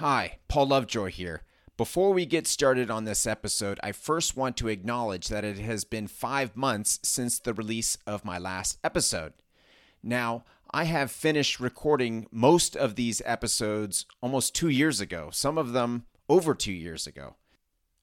Hi, Paul Lovejoy here. Before we get started on this episode, I first want to acknowledge that it has been five months since the release of my last episode. Now, I have finished recording most of these episodes almost two years ago, some of them over two years ago.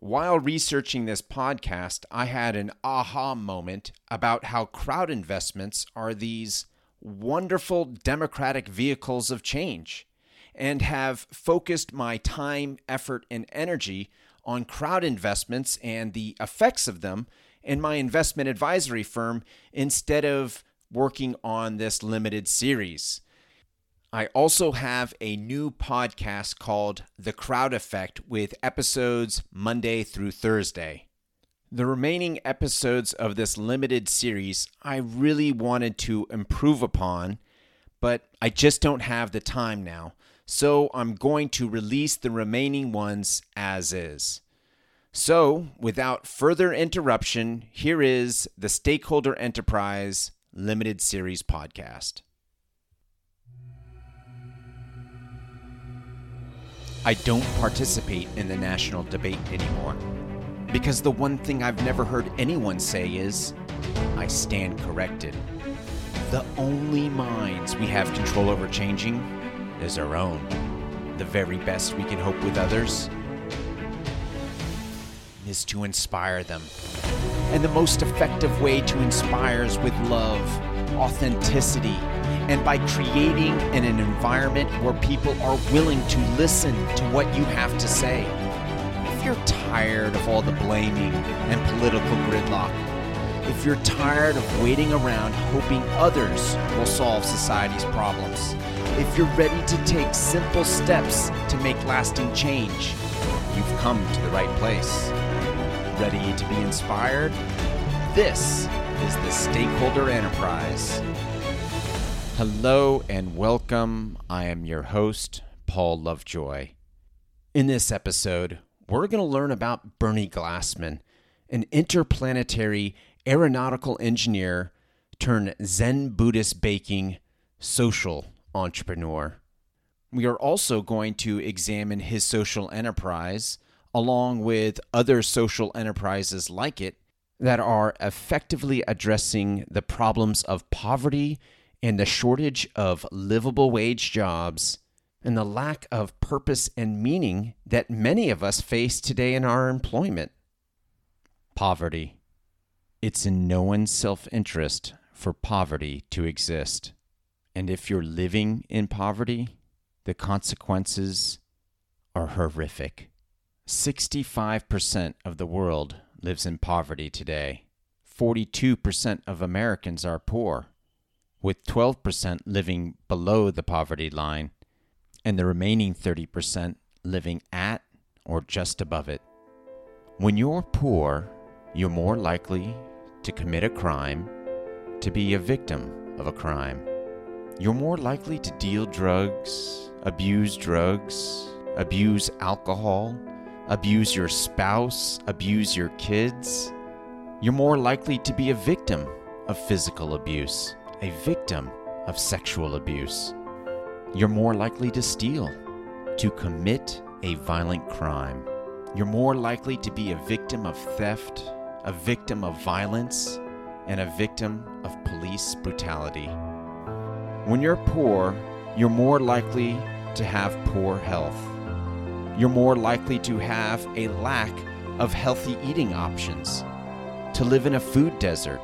While researching this podcast, I had an aha moment about how crowd investments are these wonderful democratic vehicles of change and have focused my time, effort, and energy on crowd investments and the effects of them in my investment advisory firm instead of working on this limited series. I also have a new podcast called The Crowd Effect with episodes Monday through Thursday. The remaining episodes of this limited series I really wanted to improve upon, but I just don't have the time now so I'm going to release the remaining ones as is. So, without further interruption, here is the Stakeholder Enterprise Limited Series podcast. I don't participate in the national debate anymore because the one thing I've never heard anyone say is, I stand corrected. The only minds we have control over changing is our own. The very best we can hope with others is to inspire them. And the most effective way to inspire is with love, authenticity, and by creating an, an environment where people are willing to listen to what you have to say. If you're tired of all the blaming and political gridlock, if you're tired of waiting around hoping others will solve society's problems, if you're ready to take simple steps to make lasting change, you've come to the right place. Ready to be inspired? This is the Stakeholder Enterprise. Hello and welcome. I am your host, Paul Lovejoy. In this episode, we're going to learn about Bernie Glassman, an interplanetary aeronautical engineer turned Zen Buddhist baking social entrepreneur. We are also going to examine his social enterprise along with other social enterprises like it that are effectively addressing the problems of poverty and the shortage of livable wage jobs and the lack of purpose and meaning that many of us face today in our employment. Poverty. It's in no one's self interest for poverty to exist. And if you're living in poverty, the consequences are horrific. 65% of the world lives in poverty today. 42% of Americans are poor, with 12% living below the poverty line, and the remaining 30% living at or just above it. When you're poor, you're more likely to commit a crime, to be a victim of a crime you're more likely to deal drugs, abuse drugs, abuse alcohol, abuse your spouse, abuse your kids. You're more likely to be a victim of physical abuse, a victim of sexual abuse. You're more likely to steal, to commit a violent crime. You're more likely to be a victim of theft, a victim of violence, and a victim of police brutality. When you're poor, you're more likely to have poor health. You're more likely to have a lack of healthy eating options, to live in a food desert,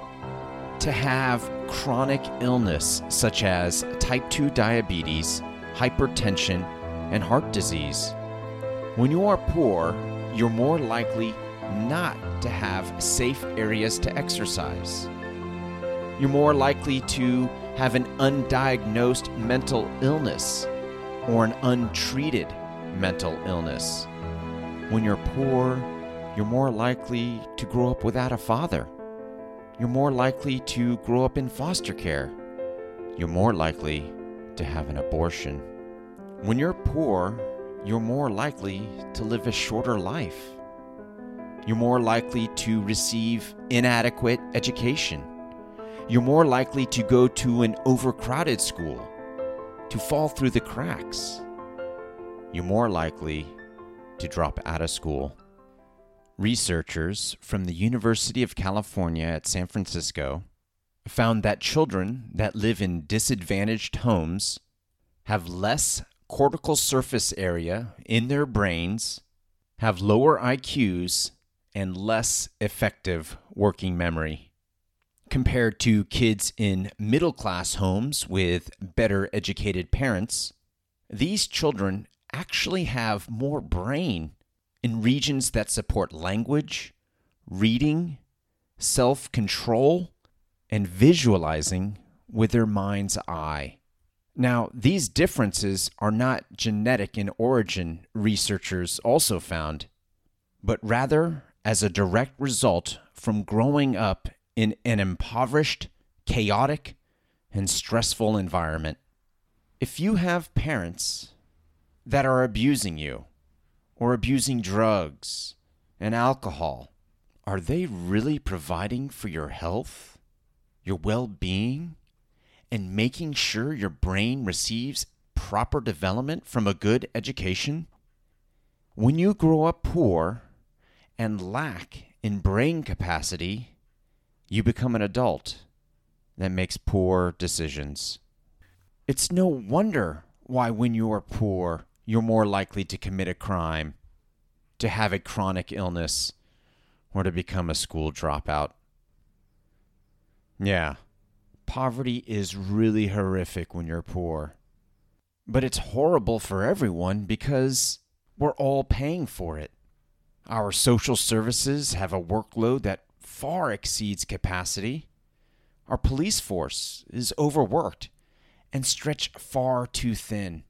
to have chronic illness such as type 2 diabetes, hypertension, and heart disease. When you are poor, you're more likely not to have safe areas to exercise. You're more likely to have an undiagnosed mental illness or an untreated mental illness. When you're poor, you're more likely to grow up without a father. You're more likely to grow up in foster care. You're more likely to have an abortion. When you're poor, you're more likely to live a shorter life. You're more likely to receive inadequate education you're more likely to go to an overcrowded school, to fall through the cracks. you're more likely to drop out of school. Researchers from the University of California at San Francisco found that children that live in disadvantaged homes have less cortical surface area in their brains, have lower IQs, and less effective working memory. Compared to kids in middle class homes with better educated parents, these children actually have more brain in regions that support language, reading, self control, and visualizing with their mind's eye. Now, these differences are not genetic in origin, researchers also found, but rather as a direct result from growing up in an impoverished, chaotic, and stressful environment. If you have parents that are abusing you or abusing drugs and alcohol, are they really providing for your health, your well being, and making sure your brain receives proper development from a good education? When you grow up poor and lack in brain capacity, you become an adult that makes poor decisions. It's no wonder why, when you are poor, you're more likely to commit a crime, to have a chronic illness, or to become a school dropout. Yeah, poverty is really horrific when you're poor. But it's horrible for everyone because we're all paying for it. Our social services have a workload that far exceeds capacity. Our police force is overworked and stretched far too thin.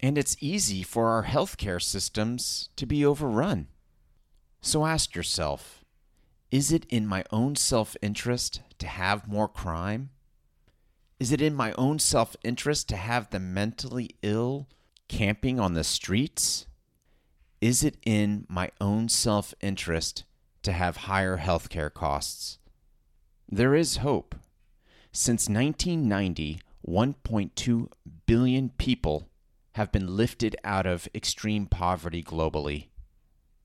And it's easy for our healthcare systems to be overrun. So ask yourself is it in my own self interest to have more crime? Is it in my own self interest to have the mentally ill camping on the streets? Is it in my own self interest to have higher healthcare costs? There is hope. Since 1990, 1.2 billion people have been lifted out of extreme poverty globally.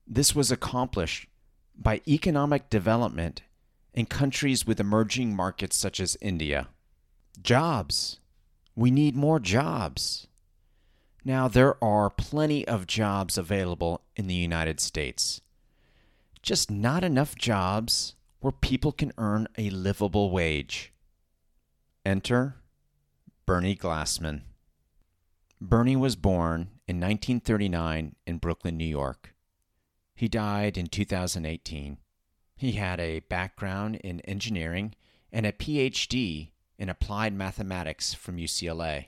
This was accomplished by economic development in countries with emerging markets such as India. Jobs. We need more jobs. Now, there are plenty of jobs available in the United States, just not enough jobs where people can earn a livable wage. Enter Bernie Glassman. Bernie was born in 1939 in Brooklyn, New York. He died in 2018. He had a background in engineering and a PhD in applied mathematics from UCLA.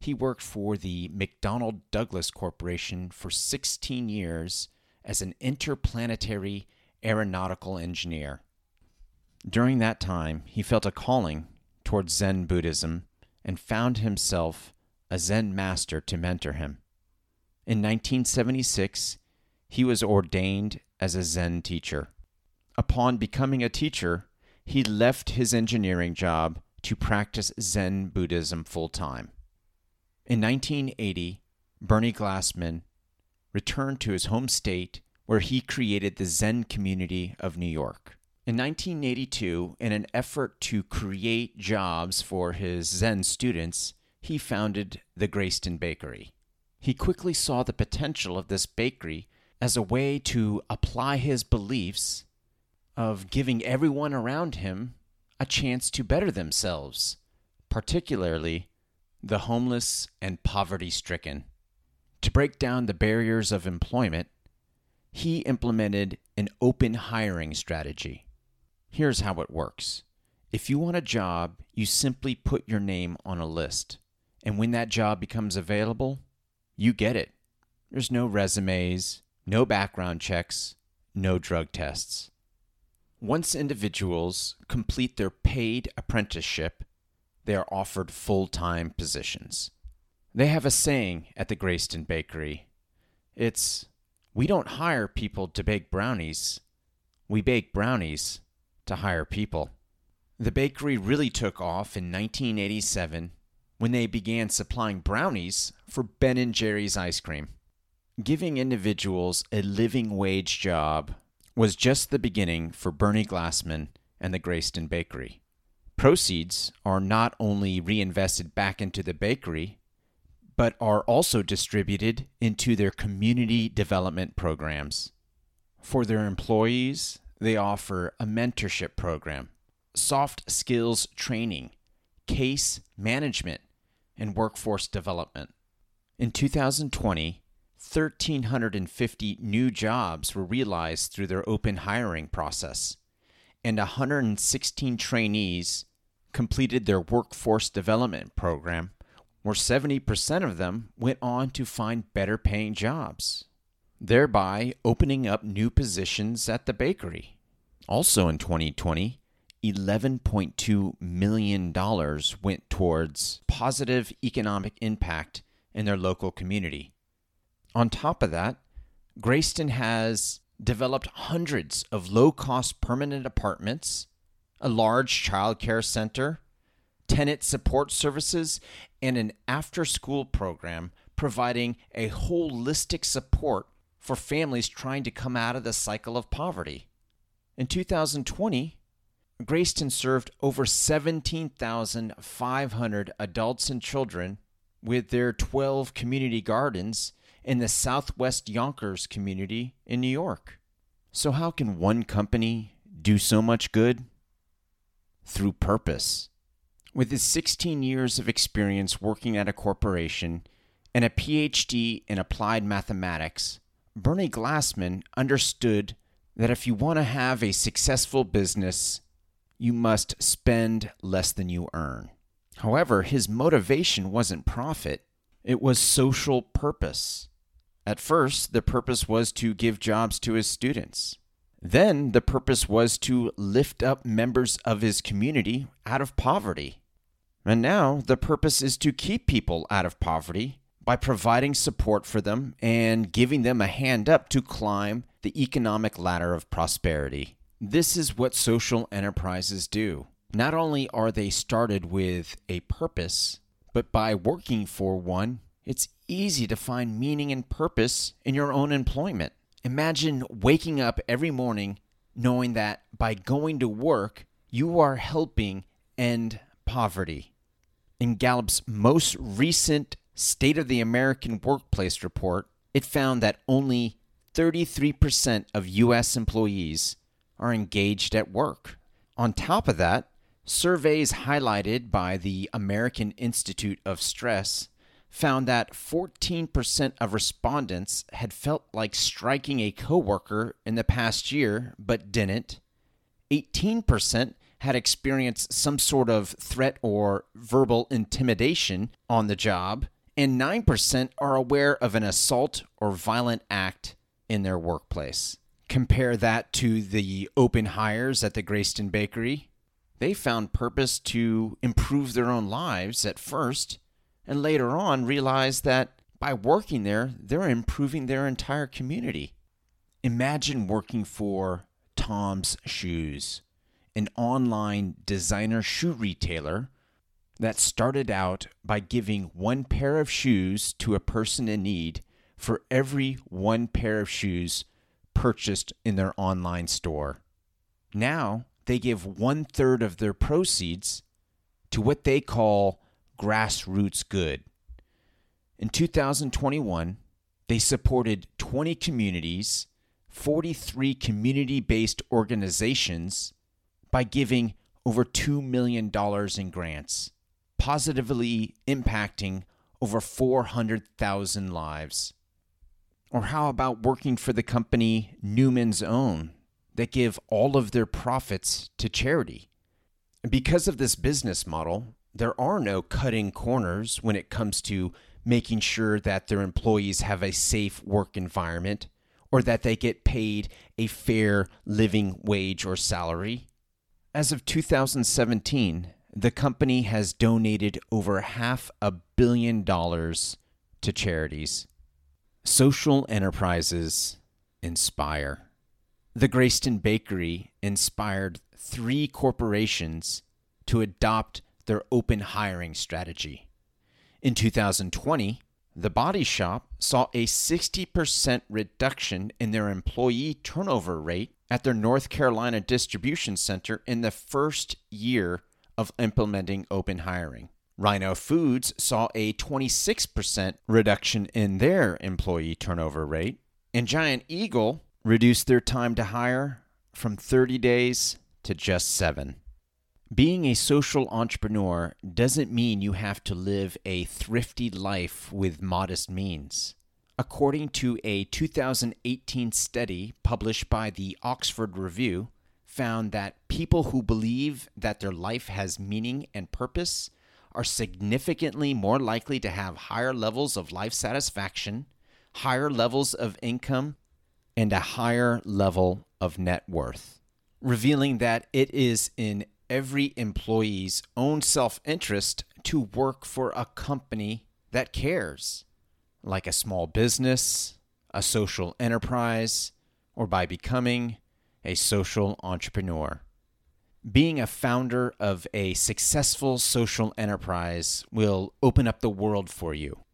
He worked for the McDonnell Douglas Corporation for 16 years as an interplanetary aeronautical engineer. During that time, he felt a calling towards Zen Buddhism and found himself a Zen master to mentor him. In 1976, he was ordained as a Zen teacher. Upon becoming a teacher, he left his engineering job to practice Zen Buddhism full time. In 1980, Bernie Glassman returned to his home state where he created the Zen community of New York. In 1982, in an effort to create jobs for his Zen students, he founded the Greyston Bakery. He quickly saw the potential of this bakery as a way to apply his beliefs of giving everyone around him a chance to better themselves, particularly the homeless and poverty stricken. To break down the barriers of employment, he implemented an open hiring strategy. Here's how it works if you want a job, you simply put your name on a list. And when that job becomes available, you get it. There's no resumes, no background checks, no drug tests. Once individuals complete their paid apprenticeship, they are offered full time positions. They have a saying at the Greyston Bakery it's, we don't hire people to bake brownies, we bake brownies to hire people. The bakery really took off in 1987 when they began supplying brownies for Ben and Jerry's ice cream. Giving individuals a living wage job was just the beginning for Bernie Glassman and the Greyston Bakery. Proceeds are not only reinvested back into the bakery, but are also distributed into their community development programs. For their employees, they offer a mentorship program, soft skills training, case management, and workforce development. In 2020, 1,350 new jobs were realized through their open hiring process, and 116 trainees completed their workforce development program, where 70% of them went on to find better paying jobs, thereby opening up new positions at the bakery. Also in 2020, $11.2 million went towards positive economic impact in their local community. On top of that, Greyston has developed hundreds of low cost permanent apartments, a large child care center, tenant support services, and an after school program providing a holistic support for families trying to come out of the cycle of poverty. In 2020, Greyston served over 17,500 adults and children with their 12 community gardens in the Southwest Yonkers community in New York. So, how can one company do so much good? Through purpose. With his 16 years of experience working at a corporation and a PhD in applied mathematics, Bernie Glassman understood that if you want to have a successful business, you must spend less than you earn. However, his motivation wasn't profit, it was social purpose. At first, the purpose was to give jobs to his students. Then, the purpose was to lift up members of his community out of poverty. And now, the purpose is to keep people out of poverty by providing support for them and giving them a hand up to climb the economic ladder of prosperity. This is what social enterprises do. Not only are they started with a purpose, but by working for one, it's easy to find meaning and purpose in your own employment. Imagine waking up every morning knowing that by going to work, you are helping end poverty. In Gallup's most recent State of the American Workplace report, it found that only 33% of U.S. employees are engaged at work. On top of that, surveys highlighted by the American Institute of Stress found that 14% of respondents had felt like striking a coworker in the past year but didn't. 18% had experienced some sort of threat or verbal intimidation on the job, and 9% are aware of an assault or violent act in their workplace. Compare that to the open hires at the Greyston Bakery. They found purpose to improve their own lives at first, and later on realize that by working there, they're improving their entire community. Imagine working for Tom's Shoes, an online designer shoe retailer that started out by giving one pair of shoes to a person in need for every one pair of shoes purchased in their online store. Now they give one third of their proceeds to what they call grassroots good. In 2021, they supported 20 communities, 43 community based organizations by giving over $2 million in grants, positively impacting over 400,000 lives. Or how about working for the company Newman's Own that give all of their profits to charity? Because of this business model, there are no cutting corners when it comes to making sure that their employees have a safe work environment or that they get paid a fair living wage or salary. As of 2017, the company has donated over half a billion dollars to charities. Social enterprises inspire. The Greyston Bakery inspired three corporations to adopt their open hiring strategy. In 2020, The Body Shop saw a 60% reduction in their employee turnover rate at their North Carolina distribution center in the first year of implementing open hiring. Rhino Foods saw a 26% reduction in their employee turnover rate, and Giant Eagle reduced their time to hire from 30 days to just seven. Being a social entrepreneur doesn't mean you have to live a thrifty life with modest means. According to a 2018 study published by the Oxford Review, found that people who believe that their life has meaning and purpose are significantly more likely to have higher levels of life satisfaction, higher levels of income, and a higher level of net worth, revealing that it is in every employee's own self interest to work for a company that cares, like a small business, a social enterprise, or by becoming a social entrepreneur. Being a founder of a successful social enterprise will open up the world for you.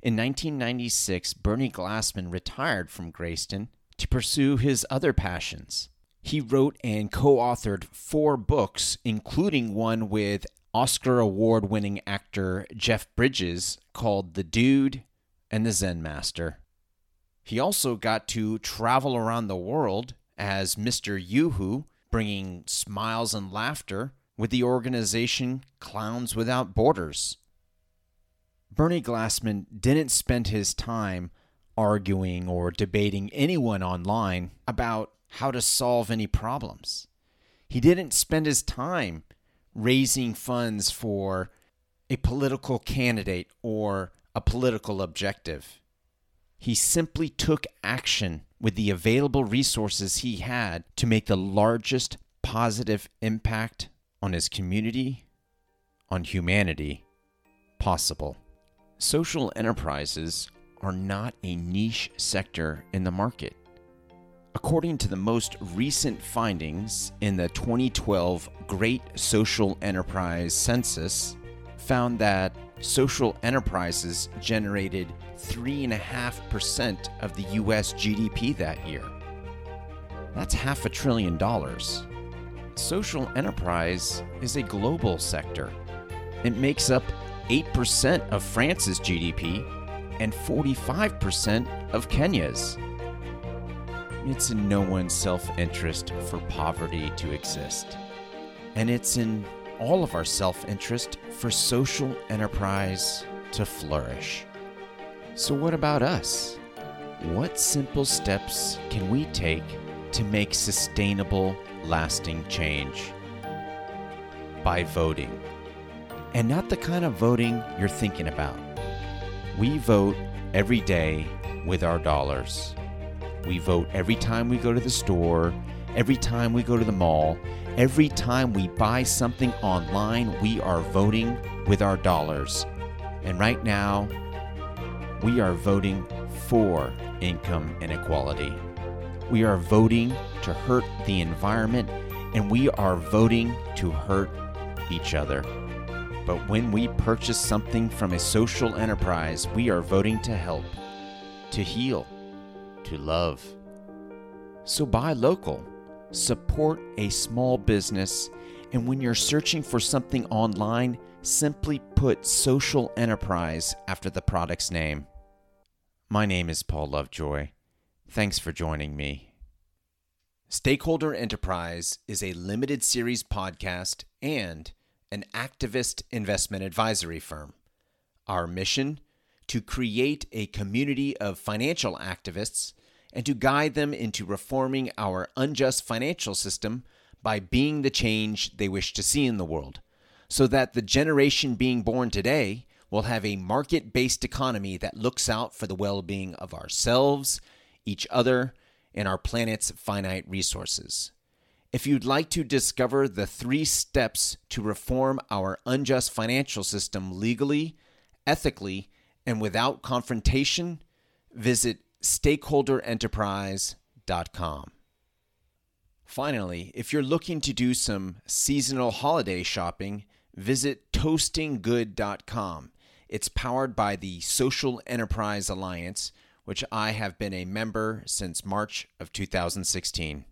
In 1996, Bernie Glassman retired from Greyston to pursue his other passions. He wrote and co authored four books, including one with Oscar award winning actor Jeff Bridges called The Dude and the Zen Master. He also got to travel around the world as Mr. Yoo-Hoo, bringing smiles and laughter with the organization Clowns Without Borders. Bernie Glassman didn't spend his time arguing or debating anyone online about how to solve any problems. He didn't spend his time raising funds for a political candidate or a political objective. He simply took action with the available resources he had to make the largest positive impact on his community, on humanity possible. Social enterprises are not a niche sector in the market. According to the most recent findings in the 2012 Great Social Enterprise Census, found that social enterprises generated 3.5% of the US GDP that year. That's half a trillion dollars. Social enterprise is a global sector. It makes up 8% of France's GDP and 45% of Kenya's. It's in no one's self interest for poverty to exist. And it's in all of our self interest for social enterprise to flourish. So, what about us? What simple steps can we take to make sustainable, lasting change? By voting. And not the kind of voting you're thinking about. We vote every day with our dollars. We vote every time we go to the store, every time we go to the mall, every time we buy something online, we are voting with our dollars. And right now, we are voting for income inequality. We are voting to hurt the environment, and we are voting to hurt each other. But when we purchase something from a social enterprise, we are voting to help, to heal, to love. So buy local, support a small business, and when you're searching for something online, simply put social enterprise after the product's name. My name is Paul Lovejoy. Thanks for joining me. Stakeholder Enterprise is a limited series podcast and an activist investment advisory firm. Our mission to create a community of financial activists and to guide them into reforming our unjust financial system by being the change they wish to see in the world, so that the generation being born today will have a market based economy that looks out for the well being of ourselves, each other, and our planet's finite resources. If you'd like to discover the three steps to reform our unjust financial system legally, ethically, and without confrontation, visit stakeholderenterprise.com. Finally, if you're looking to do some seasonal holiday shopping, visit toastinggood.com. It's powered by the Social Enterprise Alliance, which I have been a member since March of 2016.